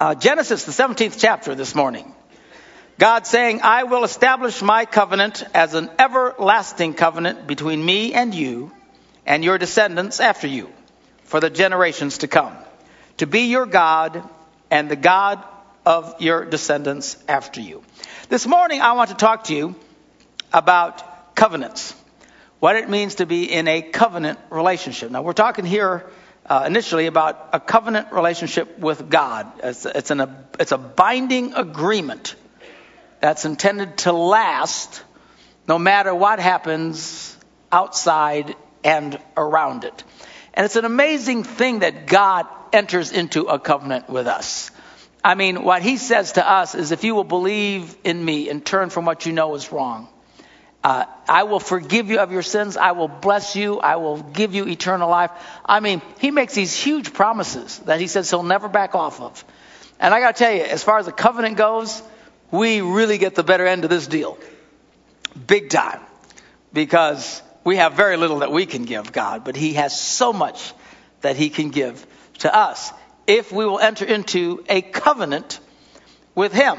Uh, Genesis, the 17th chapter this morning. God saying, I will establish my covenant as an everlasting covenant between me and you and your descendants after you for the generations to come, to be your God and the God of your descendants after you. This morning, I want to talk to you about covenants, what it means to be in a covenant relationship. Now, we're talking here uh, initially about a covenant relationship with God. It's, it's, an, it's a binding agreement that's intended to last no matter what happens outside and around it. And it's an amazing thing that God enters into a covenant with us. I mean, what he says to us is if you will believe in me and turn from what you know is wrong, uh, I will forgive you of your sins. I will bless you. I will give you eternal life. I mean, he makes these huge promises that he says he'll never back off of. And I got to tell you, as far as the covenant goes, we really get the better end of this deal. Big time. Because we have very little that we can give God, but he has so much that he can give to us if we will enter into a covenant with him.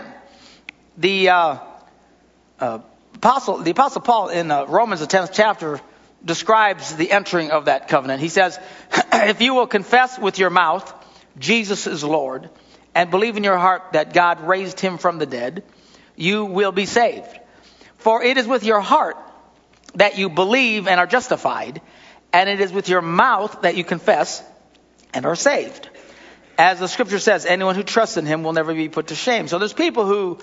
The uh, uh, apostle, the apostle Paul in uh, Romans the tenth chapter describes the entering of that covenant. He says, "If you will confess with your mouth Jesus is Lord and believe in your heart that God raised him from the dead, you will be saved. For it is with your heart that you believe and are justified, and it is with your mouth that you confess and are saved." As the scripture says, anyone who trusts in him will never be put to shame. So there's people who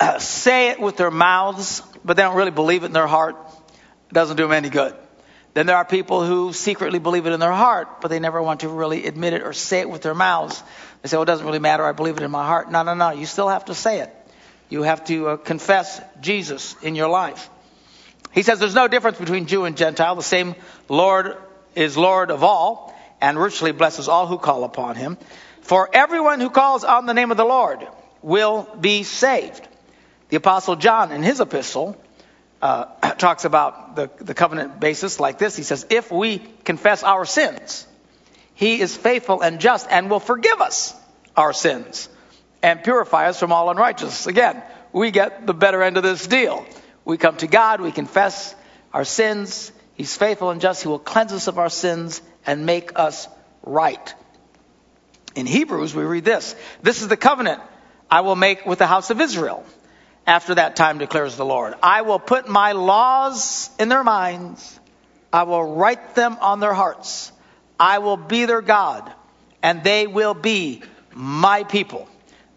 say it with their mouths, but they don't really believe it in their heart. It doesn't do them any good. Then there are people who secretly believe it in their heart, but they never want to really admit it or say it with their mouths. They say, well, it doesn't really matter. I believe it in my heart. No, no, no. You still have to say it. You have to uh, confess Jesus in your life. He says there's no difference between Jew and Gentile. The same Lord is Lord of all and richly blesses all who call upon him. For everyone who calls on the name of the Lord will be saved. The Apostle John, in his epistle, uh, talks about the, the covenant basis like this. He says, If we confess our sins, he is faithful and just and will forgive us our sins and purify us from all unrighteousness. Again, we get the better end of this deal. We come to God, we confess our sins. He's faithful and just. He will cleanse us of our sins and make us right. In Hebrews, we read this This is the covenant I will make with the house of Israel. After that time, declares the Lord, I will put my laws in their minds, I will write them on their hearts. I will be their God, and they will be my people.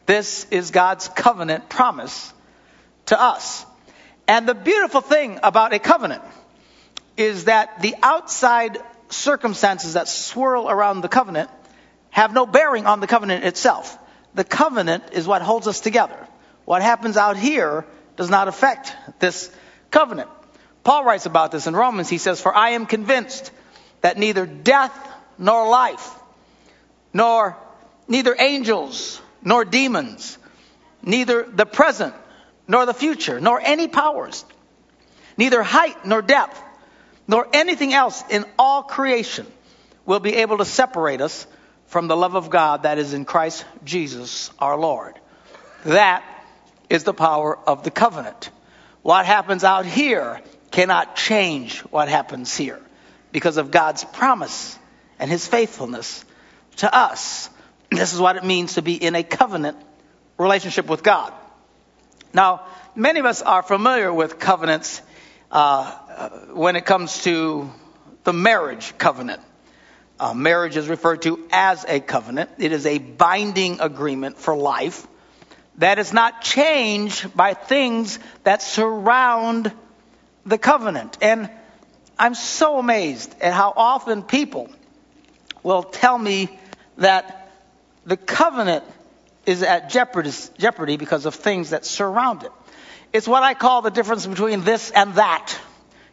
This is God's covenant promise to us. And the beautiful thing about a covenant is that the outside circumstances that swirl around the covenant have no bearing on the covenant itself. The covenant is what holds us together. What happens out here does not affect this covenant. Paul writes about this in Romans. He says, For I am convinced that neither death nor life, nor neither angels nor demons, neither the present nor the future, nor any powers, neither height nor depth, nor anything else in all creation will be able to separate us from the love of God that is in Christ Jesus our Lord. That is the power of the covenant. What happens out here cannot change what happens here because of God's promise and his faithfulness to us. This is what it means to be in a covenant relationship with God. Now, many of us are familiar with covenants uh, when it comes to the marriage covenant. Uh, marriage is referred to as a covenant. It is a binding agreement for life that is not changed by things that surround the covenant. And I'm so amazed at how often people will tell me that the covenant is at jeopardy, because of things that surround it. It's what I call the difference between this and that.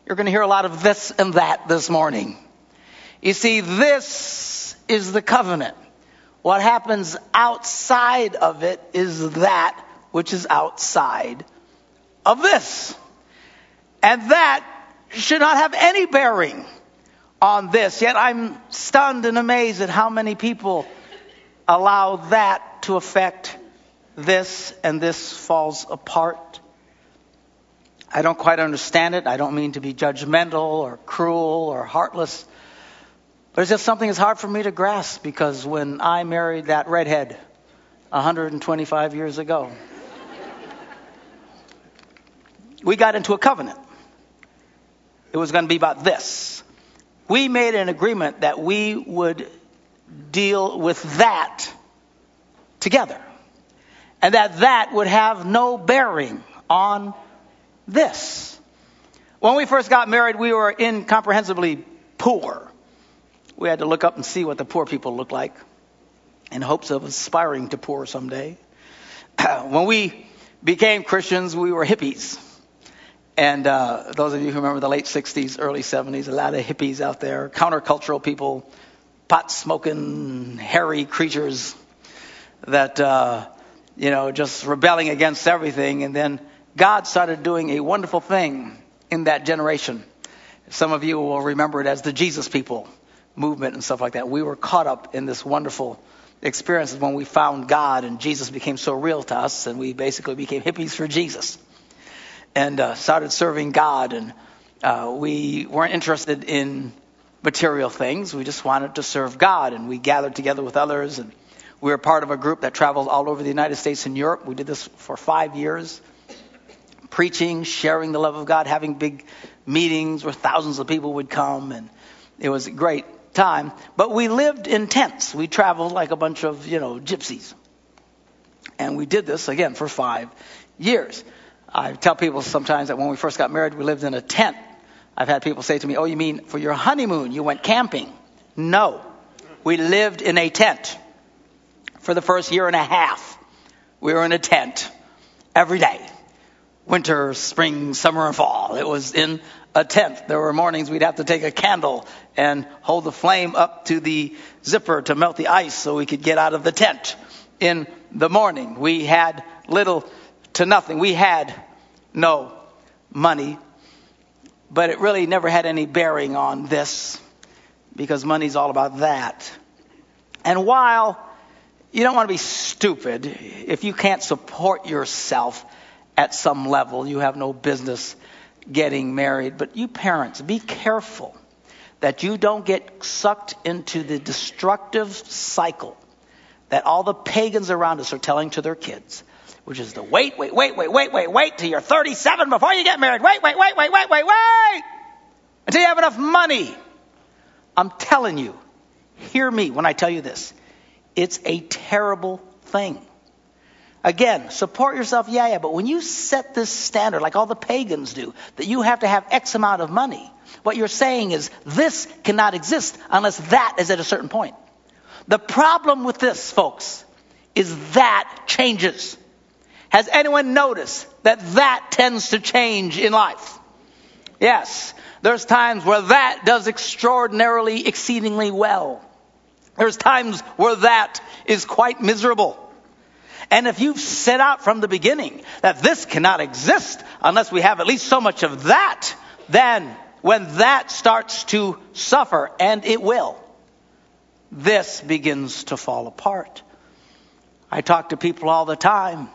You're going to hear a lot of this and that this morning. You see, this is the covenant. What happens outside of it is that which is outside of this. And that should not have any bearing on this. Yet I'm stunned and amazed at how many people allow that to affect this and this falls apart. I don't quite understand it. I don't mean to be judgmental or cruel or heartless. But it's just something that's hard for me to grasp because when I married that redhead 125 years ago, we got into a covenant. It was going to be about this. We made an agreement that we would deal with that together. And that that would have no bearing on this. When we first got married, we were incomprehensibly poor. We had to look up and see what the poor people looked like in hopes of aspiring to poor someday. when we became Christians, we were hippies. And uh, those of you who remember the late 60s, early 70s, a lot of hippies out there, countercultural people, pot smoking, hairy creatures that, uh, you know, just rebelling against everything. And then God started doing a wonderful thing in that generation. Some of you will remember it as the Jesus people movement and stuff like that. We were caught up in this wonderful experience when we found God and Jesus became so real to us and we basically became hippies for Jesus and uh, started serving God. And uh, we weren't interested in material things. We just wanted to serve God. And we gathered together with others. And we were part of a group that traveled all over the United States and Europe. We did this for five years, preaching, sharing the love of God, having big meetings where thousands of people would come. And it was great time. But we lived in tents. We traveled like a bunch of, you know, gypsies. And we did this again for five years. I tell people sometimes that when we first got married, we lived in a tent. I've had people say to me, Oh, you mean for your honeymoon, you went camping? No. We lived in a tent for the first year and a half. We were in a tent every day. Winter, spring, summer, and fall. It was in a tent. There were mornings we'd have to take a candle and hold the flame up to the zipper to melt the ice so we could get out of the tent in the morning. We had little to nothing. We had no money, but it really never had any bearing on this because money's all about that. And while you don't want to be stupid, if you can't support yourself at some level, you have no business getting married. But you parents, be careful that you don't get sucked into the destructive cycle that all the pagans around us are telling to their kids which is the wait, wait, wait, wait, wait, wait, wait till you're 37 before you get married. Wait, wait, wait, wait, wait, wait, wait until you have enough money. I'm telling you, hear me when I tell you this. It's a terrible thing. Again, support yourself, yeah, yeah, but when you set this standard, like all the pagans do, that you have to have X amount of money, what you're saying is this cannot exist unless that is at a certain point. The problem with this, folks, is that changes. Has anyone noticed that that tends to change in life? Yes. There's times where that does extraordinarily, exceedingly well. There's times where that is quite miserable. And if you've set out from the beginning that this cannot exist unless we have at least so much of that, then when that starts to suffer, and it will, this begins to fall apart. I talk to people all the time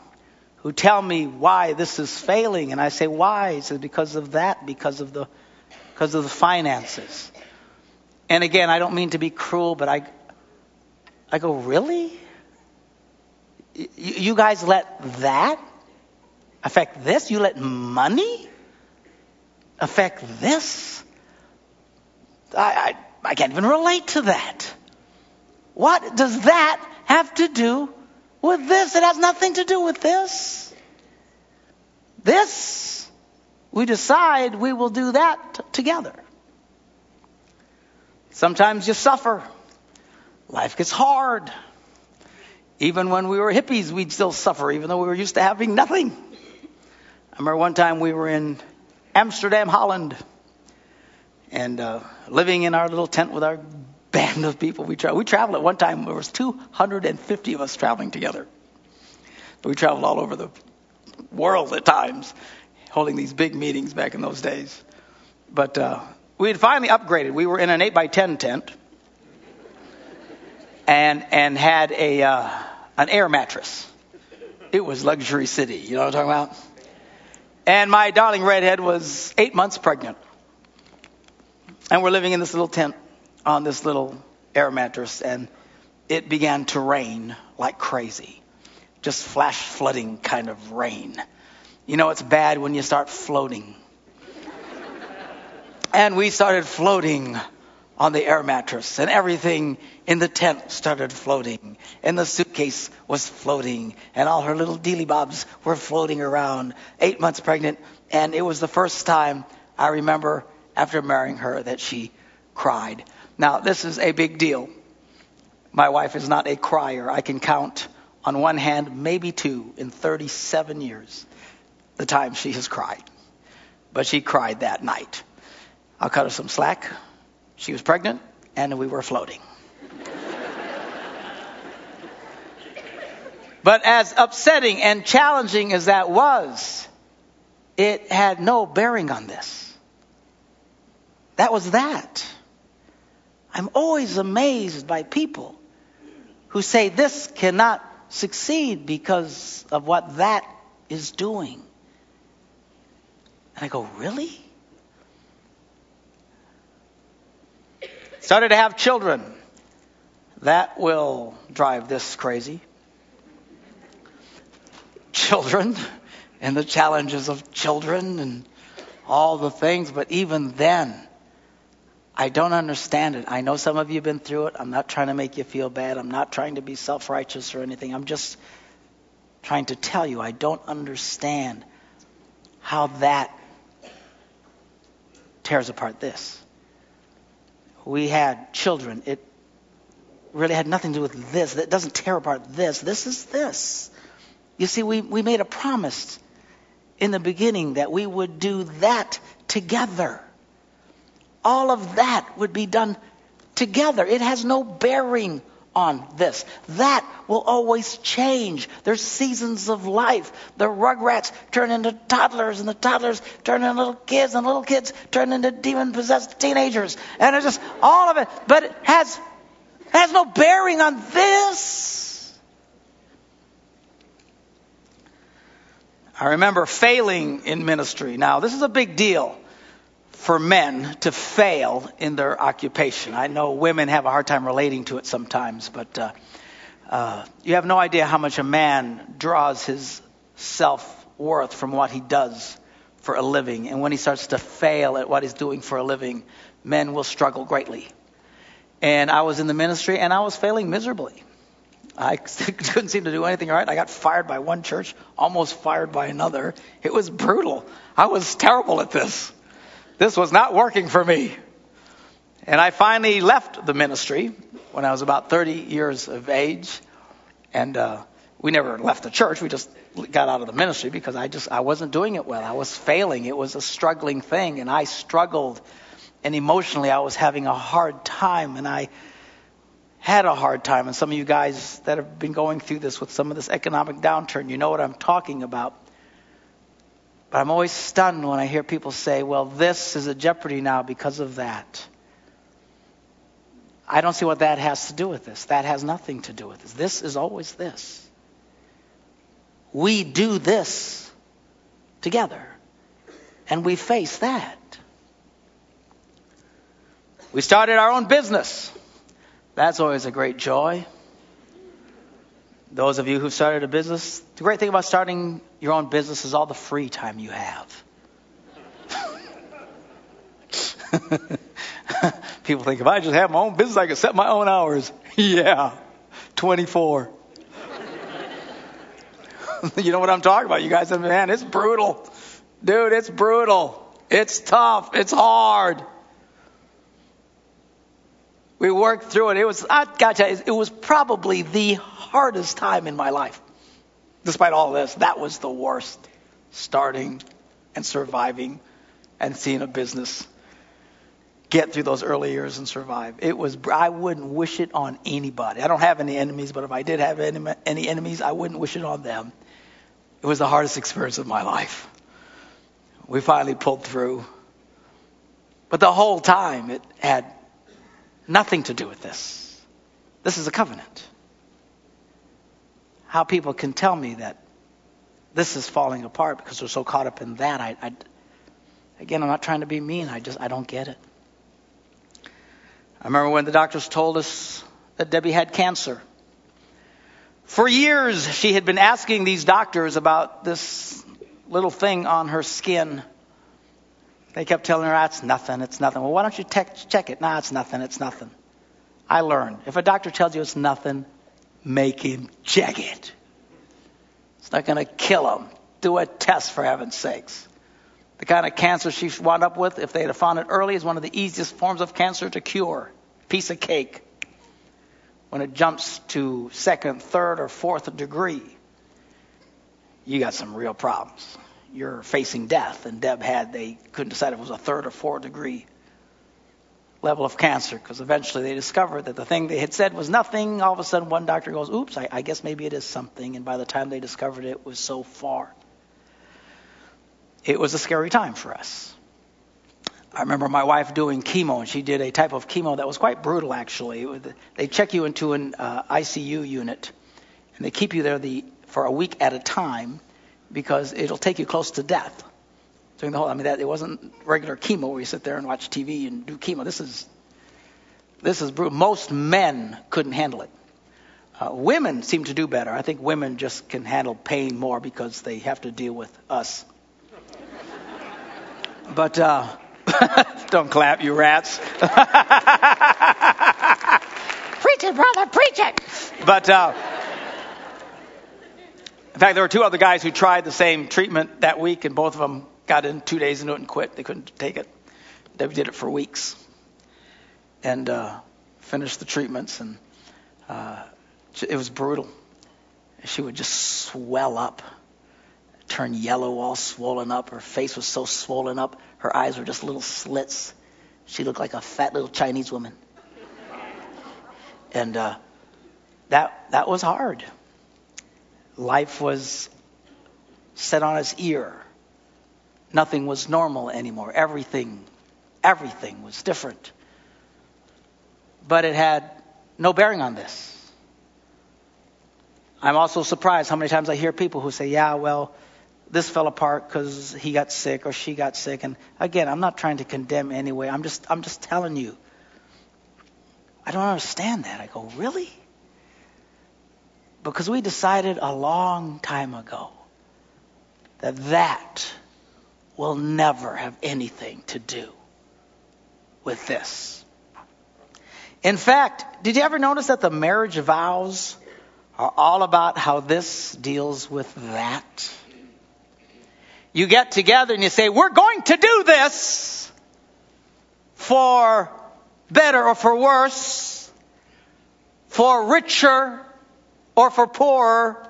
who tell me why this is failing. And I say, why? He says, because of that, because of the, because of the finances. And again, I don't mean to be cruel, but I, I go, really? You, guys let that affect this? You let money affect this? I, I, I can't even relate to that. What does that have to do with this. It has nothing to do with this. This, we decide we will do that t- together. Sometimes you suffer. Life gets hard. Even when we were hippies, we'd still suffer, even though we were used to having nothing. I remember one time we were in Amsterdam, Holland, and uh, living in our little tent with our band of people. We, tra- we traveled at one time, there was 250 of us traveling together. We traveled all over the world at times, holding these big meetings back in those days. But uh, we had finally upgraded. We were in an 8 by 10 tent and, and had a, uh, an air mattress. It was luxury city. You know what I'm talking about? And my darling redhead was eight months pregnant. And we're living in this little tent on this little air mattress, and it began to rain like crazy. Just flash flooding kind of rain. You know, it's bad when you start floating. and we started floating on the air mattress, and everything in the tent started floating, and the suitcase was floating, and all her little dealy bobs were floating around. Eight months pregnant, and it was the first time I remember after marrying her that she cried. Now, this is a big deal. My wife is not a crier. I can count on one hand, maybe two, in 37 years, the time she has cried. But she cried that night. I'll cut her some slack. She was pregnant, and we were floating. but as upsetting and challenging as that was, it had no bearing on this. That was that. I'm always amazed by people who say this cannot succeed because of what that is doing. And I go, really? Started to have children. That will drive this crazy. Children and the challenges of children and all the things, but even then, I don't understand it. I know some of you have been through it. I'm not trying to make you feel bad. I'm not trying to be self righteous or anything. I'm just trying to tell you I don't understand how that tears apart this. We had children. It really had nothing to do with this. It doesn't tear apart this. This is this. You see, we, we made a promise in the beginning that we would do that together all of that would be done together. It has no bearing on this. That will always change. There's seasons of life. The rugrats turn into toddlers, and the toddlers turn into little kids, and little kids turn into demon possessed teenagers. And it's just all of it. But it has, has no bearing on this. I remember failing in ministry. Now, this is a big deal for men to fail in their occupation. I know women have a hard time relating to it sometimes, but uh, uh, you have no idea how much a man draws his self worth from what he does for a living. And when he starts to fail at what he's doing for a living, men will struggle greatly. And I was in the ministry and I was failing miserably. I couldn't seem to do anything right. I got fired by one church, almost fired by another. It was brutal. I was terrible at this. This was not working for me. And I finally left the ministry when I was about 30 years of age. And uh, we never left the church. We just got out of the ministry because I just I wasn't doing it well. I was failing. It was a struggling thing, and I struggled. And emotionally, I was having a hard time, and I had a hard time. And some of you guys that have been going through this with some of this economic downturn, you know what I'm talking about. But I'm always stunned when I hear people say, well, this is a jeopardy now because of that. I don't see what that has to do with this. That has nothing to do with this. This is always this. We do this together, and we face that. We started our own business. That's always a great joy. Those of you who've started a business, the great thing about starting your own business is all the free time you have. People think if I just have my own business, I can set my own hours. yeah, 24. you know what I'm talking about. You guys man, it's brutal. Dude, it's brutal. It's tough. It's hard. We worked through it. It was, I got to it was probably the hardest time in my life. Despite all this, that was the worst. Starting and surviving and seeing a business get through those early years and survive. It was, I wouldn't wish it on anybody. I don't have any enemies, but if I did have any, any enemies, I wouldn't wish it on them. It was the hardest experience of my life. We finally pulled through. But the whole time, it had Nothing to do with this. This is a covenant. How people can tell me that this is falling apart because they're so caught up in that. I, I, again, I'm not trying to be mean. I just I don't get it. I remember when the doctors told us that Debbie had cancer. For years, she had been asking these doctors about this little thing on her skin. They kept telling her, ah, it's nothing, it's nothing. Well, why don't you te- check it? Nah, it's nothing, it's nothing. I learned if a doctor tells you it's nothing, make him it. It's not going to kill him. Do a test for heaven's sakes. The kind of cancer she wound up with, if they had found it early, is one of the easiest forms of cancer to cure. Piece of cake. When it jumps to second, third, or fourth degree, you got some real problems. You're facing death, and Deb had, they couldn't decide if it was a third or fourth degree level of cancer because eventually they discovered that the thing they had said was nothing. All of a sudden, one doctor goes, Oops, I, I guess maybe it is something. And by the time they discovered it, it was so far. It was a scary time for us. I remember my wife doing chemo, and she did a type of chemo that was quite brutal, actually. They check you into an uh, ICU unit, and they keep you there the, for a week at a time because it'll take you close to death during the whole. I mean, that it wasn't regular chemo where you sit there and watch TV and do chemo. This is this is brutal. Most men couldn't handle it. Uh, women seem to do better. I think women just can handle pain more because they have to deal with us. But uh, don't clap, you rats. preach it, brother, preach it. But uh, in fact, there were two other guys who tried the same treatment that week, and both of them got in two days into it and quit. They couldn't take it. Debbie did it for weeks and uh, finished the treatments, and uh, it was brutal. She would just swell up, turn yellow, all swollen up. Her face was so swollen up, her eyes were just little slits. She looked like a fat little Chinese woman. And uh, that that was hard. Life was set on its ear nothing was normal anymore. Everything, everything was different. But it had no bearing on this. I'm also surprised how many times I hear people who say, yeah, well, this fell apart because he got sick or she got sick. And again, I'm not trying to condemn anyway. I'm just, I'm just telling you. I don't understand that. I go, really? Because we decided a long time ago that that will never have anything to do with this. In fact, did you ever notice that the marriage vows are all about how this deals with that? You get together and you say, we're going to do this for better or for worse, for richer or for poorer,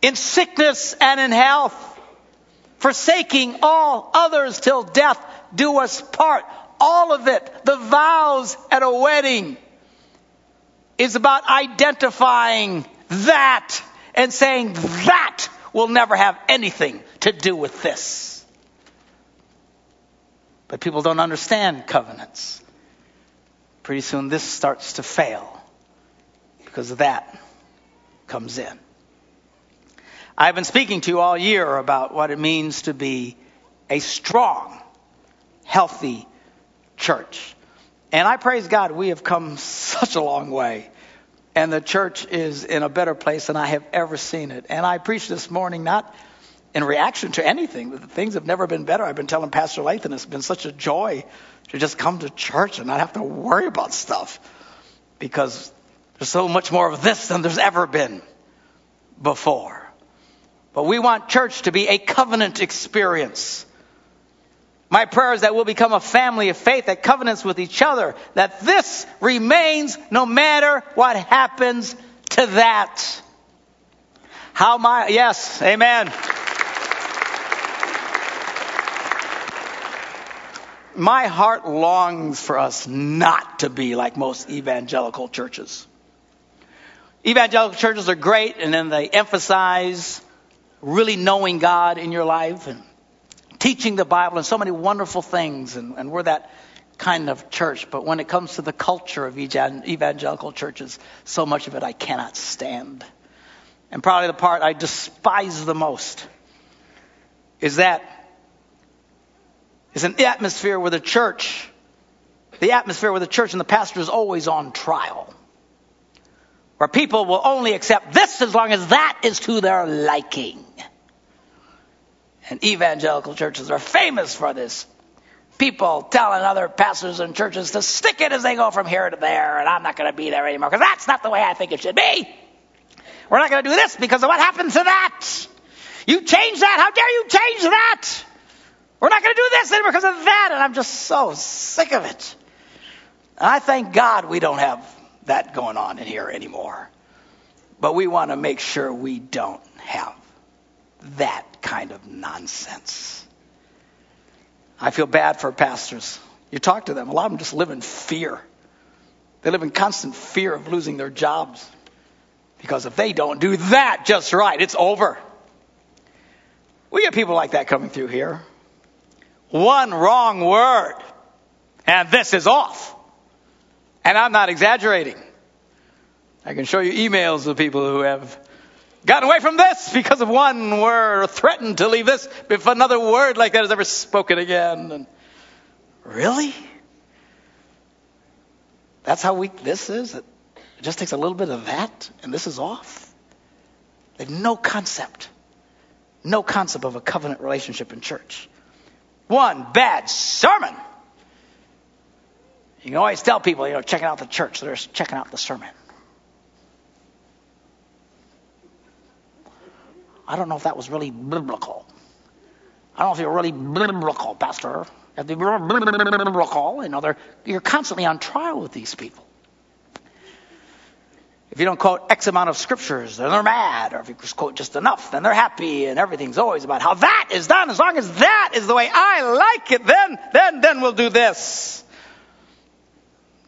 in sickness and in health forsaking all others till death do us part. All of it, the vows at a wedding, is about identifying that and saying that will never have anything to do with this. But people don't understand covenants. Pretty soon this starts to fail because that comes in. I've been speaking to you all year about what it means to be a strong, healthy church. And I praise God, we have come such a long way. And the church is in a better place than I have ever seen it. And I preached this morning not in reaction to anything. Things have never been better. I've been telling Pastor Lathan it's been such a joy to just come to church and not have to worry about stuff because there's so much more of this than there's ever been before. But we want church to be a covenant experience. My prayer is that we'll become a family of faith that covenants with each other, that this remains no matter what happens to that. How my, yes, amen. My heart longs for us not to be like most evangelical churches. Evangelical churches are great and then they emphasize really knowing God in your life and teaching the Bible and so many wonderful things. And, and we're that kind of church. But when it comes to the culture of evangelical churches, so much of it I cannot stand. and probably the part I despise the most, is that it's an atmosphere where the church, the atmosphere where the church and the pastor is always on trial. Where people will only accept this as long as that is to their liking. And evangelical churches are famous for this. People telling other pastors and churches to stick it as they go from here to there, and I'm not going to be there anymore because that's not the way I think it should be. We're not going to do this because of what happened to that. You change that. How dare you change that? We're not going to do this anymore because of that. And I'm just so sick of it. I thank God we don't have that going on in here anymore. But we want to make sure we don't have that kind of nonsense. I feel bad for pastors. You talk to them, a lot of them just live in fear. They live in constant fear of losing their jobs. Because if they don't do that just right, it's over. We get people like that coming through here. One wrong word, and this is off. And I'm not exaggerating. I can show you emails of people who have gotten away from this because of one word or threatened to leave this if another word like that is ever spoken again. And really? That's how weak this is? It just takes a little bit of that and this is off? They have no concept. No concept of a covenant relationship in church. One bad sermon. You can always tell people, you know, checking out the church, they're checking out the sermon. I don't know if that was really biblical. I don't know if you're really biblical, Pastor. You have to be biblical. You know, you're constantly on trial with these people. If you don't quote X amount of scriptures, then they're mad. Or if you just quote just enough, then they're happy. And everything's always about how that is done. As long as that is the way I like it, then, then, then we'll do this.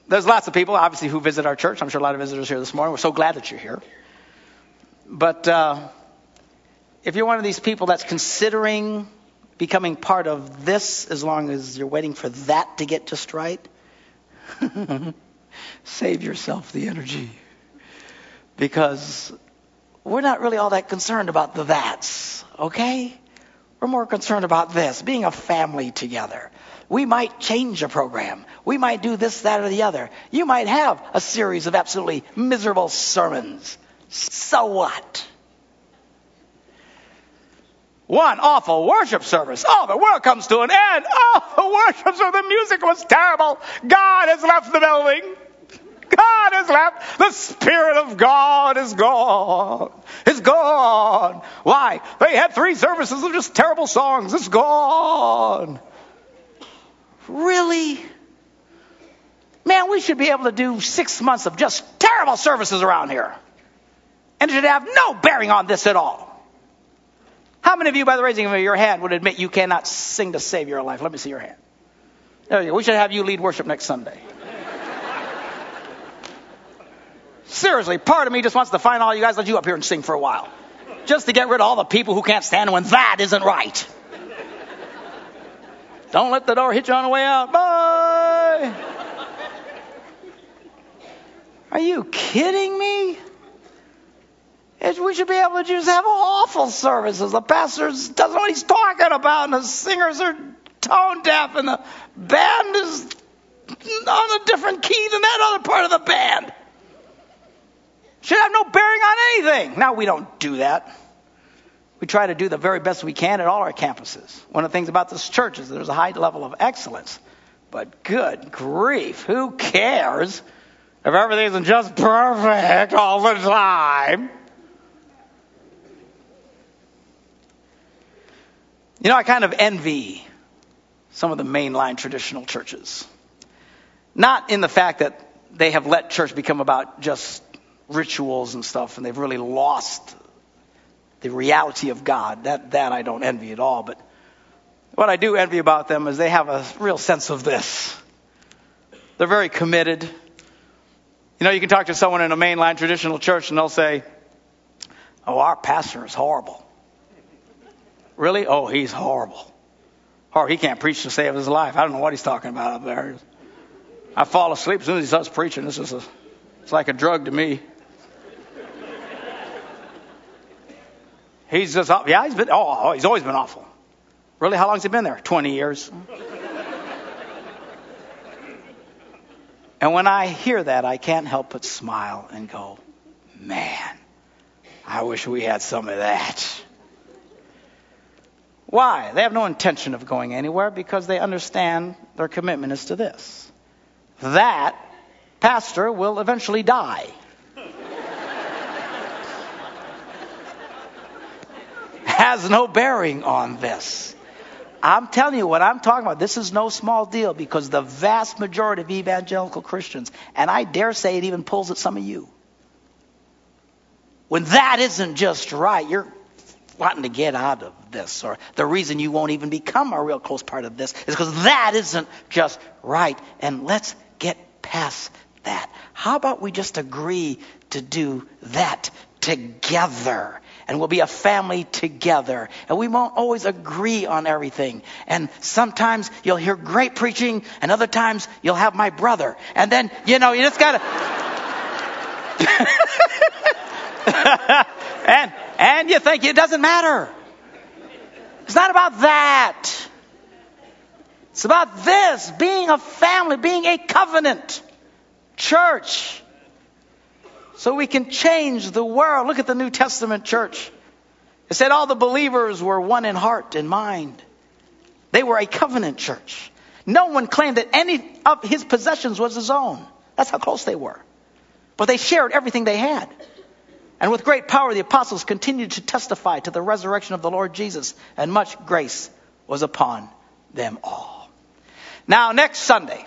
There's lots of people, obviously, who visit our church. I'm sure a lot of visitors here this morning. We're so glad that you're here. But uh, if you're one of these people that's considering becoming part of this as long as you're waiting for that to get just right, save yourself the energy. Because we're not really all that concerned about the that's, okay? We're more concerned about this, being a family together. We might change a program. We might do this, that, or the other. You might have a series of absolutely miserable sermons. So what? one awful worship service. Oh, the world comes to an end. Oh, the worship service, the music was terrible. God has left the building. God has left. The Spirit of God is gone. It's gone. Why? They had three services of just terrible songs. It's gone. Really? Man, we should be able to do six months of just terrible services around here. And it should have no bearing on this at all. How many of you, by the raising of your hand, would admit you cannot sing to save your life? Let me see your hand. There you go. We should have you lead worship next Sunday. Seriously, part of me just wants to find all you guys, let you up here and sing for a while. Just to get rid of all the people who can't stand when that isn't right. Don't let the door hit you on the way out. Bye. Are you kidding me? we should be able to just have awful services. The pastor doesn't know what he's talking about, and the singers are tone deaf, and the band is on a different key than that other part of the band. Should have no bearing on anything. Now, we don't do that. We try to do the very best we can at all our campuses. One of the things about this church is there's a high level of excellence. But good grief, who cares if everything isn't just perfect all the time? You know, I kind of envy some of the mainline traditional churches. Not in the fact that they have let church become about just rituals and stuff and they've really lost the reality of God. That, that I don't envy at all. But what I do envy about them is they have a real sense of this. They're very committed. You know, you can talk to someone in a mainline traditional church and they'll say, Oh, our pastor is horrible. Really? Oh, he's horrible. Or he can't preach to save his life. I don't know what he's talking about up there. I fall asleep as soon as he starts preaching. This is a, it's like a drug to me. He's just, yeah, he's been, oh, oh, he's always been awful. Really? How long's he been there? 20 years. and when I hear that, I can't help but smile and go, man, I wish we had some of that. Why? They have no intention of going anywhere because they understand their commitment is to this. That pastor will eventually die. Has no bearing on this. I'm telling you what I'm talking about. This is no small deal because the vast majority of evangelical Christians, and I dare say it even pulls at some of you. When that isn't just right, you're wanting to get out of this, or the reason you won't even become a real close part of this is because that isn't just right. And let's get past that. How about we just agree to do that together? And we'll be a family together. And we won't always agree on everything. And sometimes you'll hear great preaching, and other times you'll have my brother. And then, you know, you just gotta. and and you think it doesn't matter. It's not about that. It's about this being a family, being a covenant church. So we can change the world. Look at the New Testament church. It said all the believers were one in heart and mind. They were a covenant church. No one claimed that any of his possessions was his own. That's how close they were. But they shared everything they had. And with great power, the apostles continued to testify to the resurrection of the Lord Jesus, and much grace was upon them all. Now, next Sunday,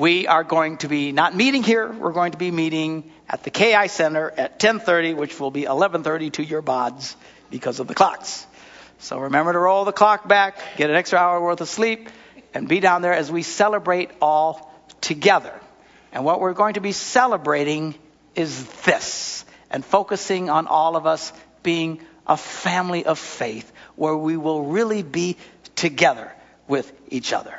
we are going to be not meeting here. We're going to be meeting at the KI Center at 10:30, which will be 11:30 to your bods because of the clocks. So remember to roll the clock back, get an extra hour worth of sleep, and be down there as we celebrate all together. And what we're going to be celebrating is this and focusing on all of us being a family of faith where we will really be together with each other.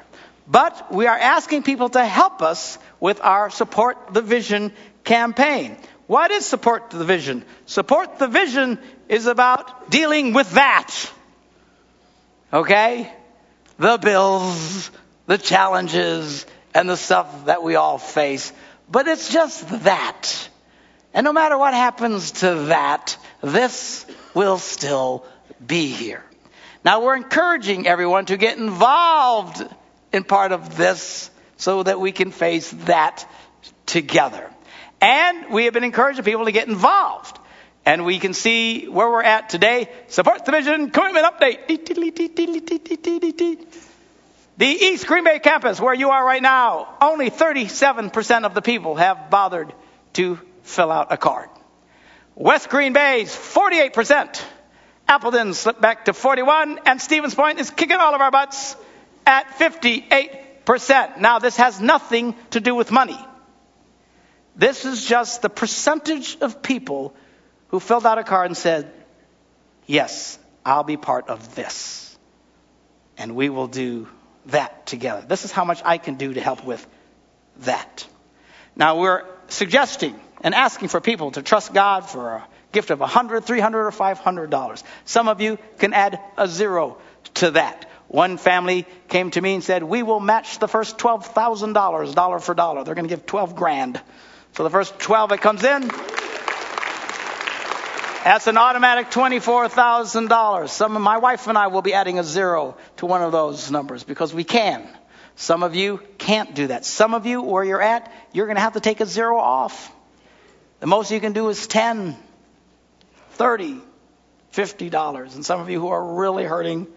But we are asking people to help us with our Support the Vision campaign. What is Support the Vision? Support the Vision is about dealing with that. Okay? The bills, the challenges, and the stuff that we all face. But it's just that. And no matter what happens to that, this will still be here. Now we're encouraging everyone to get involved in part of this so that we can face that together. And we have been encouraging people to get involved. And we can see where we're at today. Support the vision commitment update. The East Green Bay campus, where you are right now, only 37% of the people have bothered to fill out a card. West Green Bay's 48%. Appleton slipped back to 41, and Stevens Point is kicking all of our butts at 58%. Now, this has nothing to do with money. This is just the percentage of people who filled out a card and said, Yes, I'll be part of this. And we will do that together. This is how much I can do to help with that. Now, we're suggesting and asking for people to trust God for a gift of $100, $300, or 500 dollars. Some of you can add a zero to that. One family came to me and said, "We will match the first twelve thousand dollars, dollar for dollar." They're going to give twelve grand. So the first twelve that comes in, that's an automatic twenty-four thousand dollars. Some of my wife and I will be adding a zero to one of those numbers because we can. Some of you can't do that. Some of you, where you're at, you're going to have to take a zero off. The most you can do is 10, 30, 50 dollars. And some of you who are really hurting,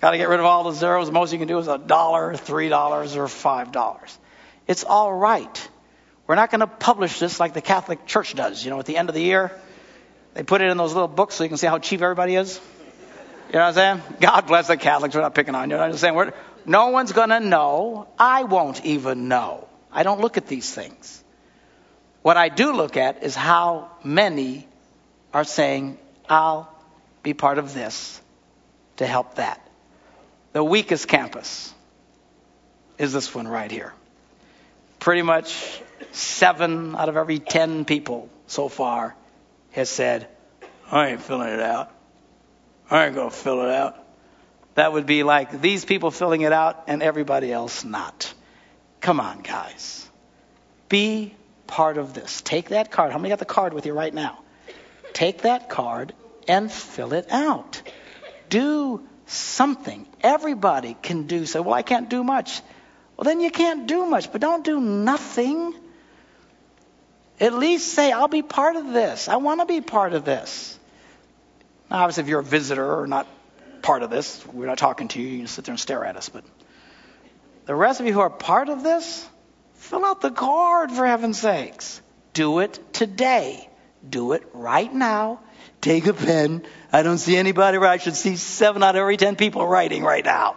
got to get rid of all the zeros. The most you can do is a dollar, three dollars, or five dollars. It's all right. We're not going to publish this like the Catholic Church does. You know, at the end of the year, they put it in those little books so you can see how cheap everybody is. You know what I'm saying? God bless the Catholics. We're not picking on you. I'm just saying, we're, no one's going to know. I won't even know. I don't look at these things. What I do look at is how many are saying, I'll be part of this to help that. The weakest campus is this one right here. Pretty much seven out of every ten people so far has said, I ain't filling it out. I ain't going to fill it out. That would be like these people filling it out and everybody else not. Come on, guys. Be part of this. Take that card. How many got the card with you right now? Take that card and fill it out. Do something. Everybody can do so. Well, I can't do much. Well, then you can't do much, but don't do nothing. At least say, I'll be part of this. I want to be part of this. Now, obviously, if you're a visitor or not part of this, we're not talking to you. You can sit there and stare at us. But the rest of you who are part of this, fill out the card for heaven's sakes. Do it today. Do it right now. Take a pen. I don't see anybody I should see seven out of every ten people writing right now.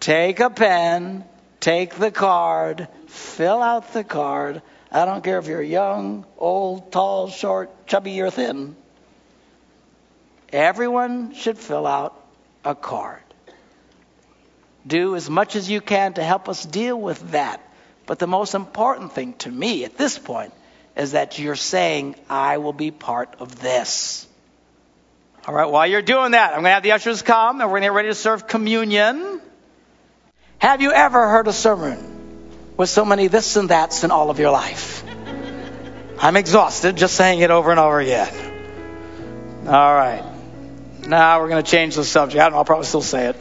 Take a pen, take the card, fill out the card. I don't care if you're young, old, tall, short, chubby, or thin. Everyone should fill out a card. Do as much as you can to help us deal with that. But the most important thing to me at this point is that you're saying, I will be part of this. All right, while you're doing that, I'm going to have the ushers come and we're going to get ready to serve communion. Have you ever heard a sermon with so many this and that's in all of your life? I'm exhausted just saying it over and over again. All right. Now we're going to change the subject. I don't know, I'll probably still say it.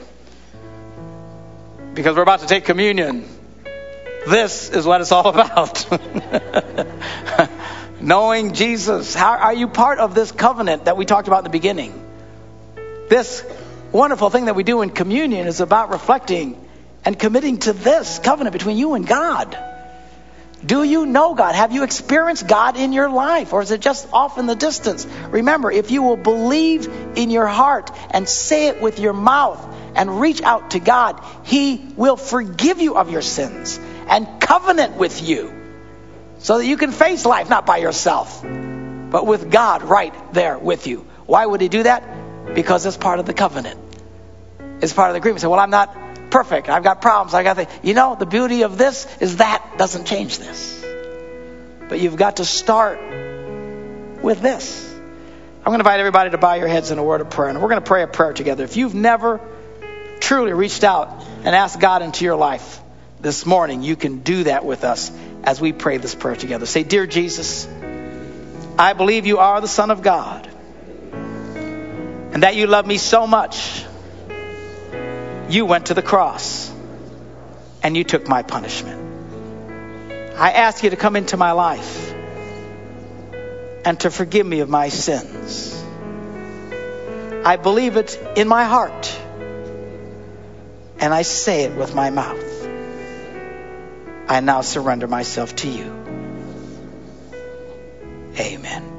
Because we're about to take communion. This is what it's all about. Knowing Jesus. How are you part of this covenant that we talked about in the beginning? This wonderful thing that we do in communion is about reflecting and committing to this covenant between you and God. Do you know God? Have you experienced God in your life? Or is it just off in the distance? Remember, if you will believe in your heart and say it with your mouth and reach out to God, He will forgive you of your sins and covenant with you so that you can face life not by yourself, but with God right there with you. Why would He do that? Because it's part of the covenant. It's part of the agreement. Say, well, I'm not perfect. I've got problems. I got the, you know, the beauty of this is that doesn't change this. But you've got to start with this. I'm going to invite everybody to bow your heads in a word of prayer, and we're going to pray a prayer together. If you've never truly reached out and asked God into your life this morning, you can do that with us as we pray this prayer together. Say, Dear Jesus, I believe you are the Son of God, and that you love me so much you went to the cross and you took my punishment. I ask you to come into my life and to forgive me of my sins. I believe it in my heart and I say it with my mouth. I now surrender myself to you. Amen.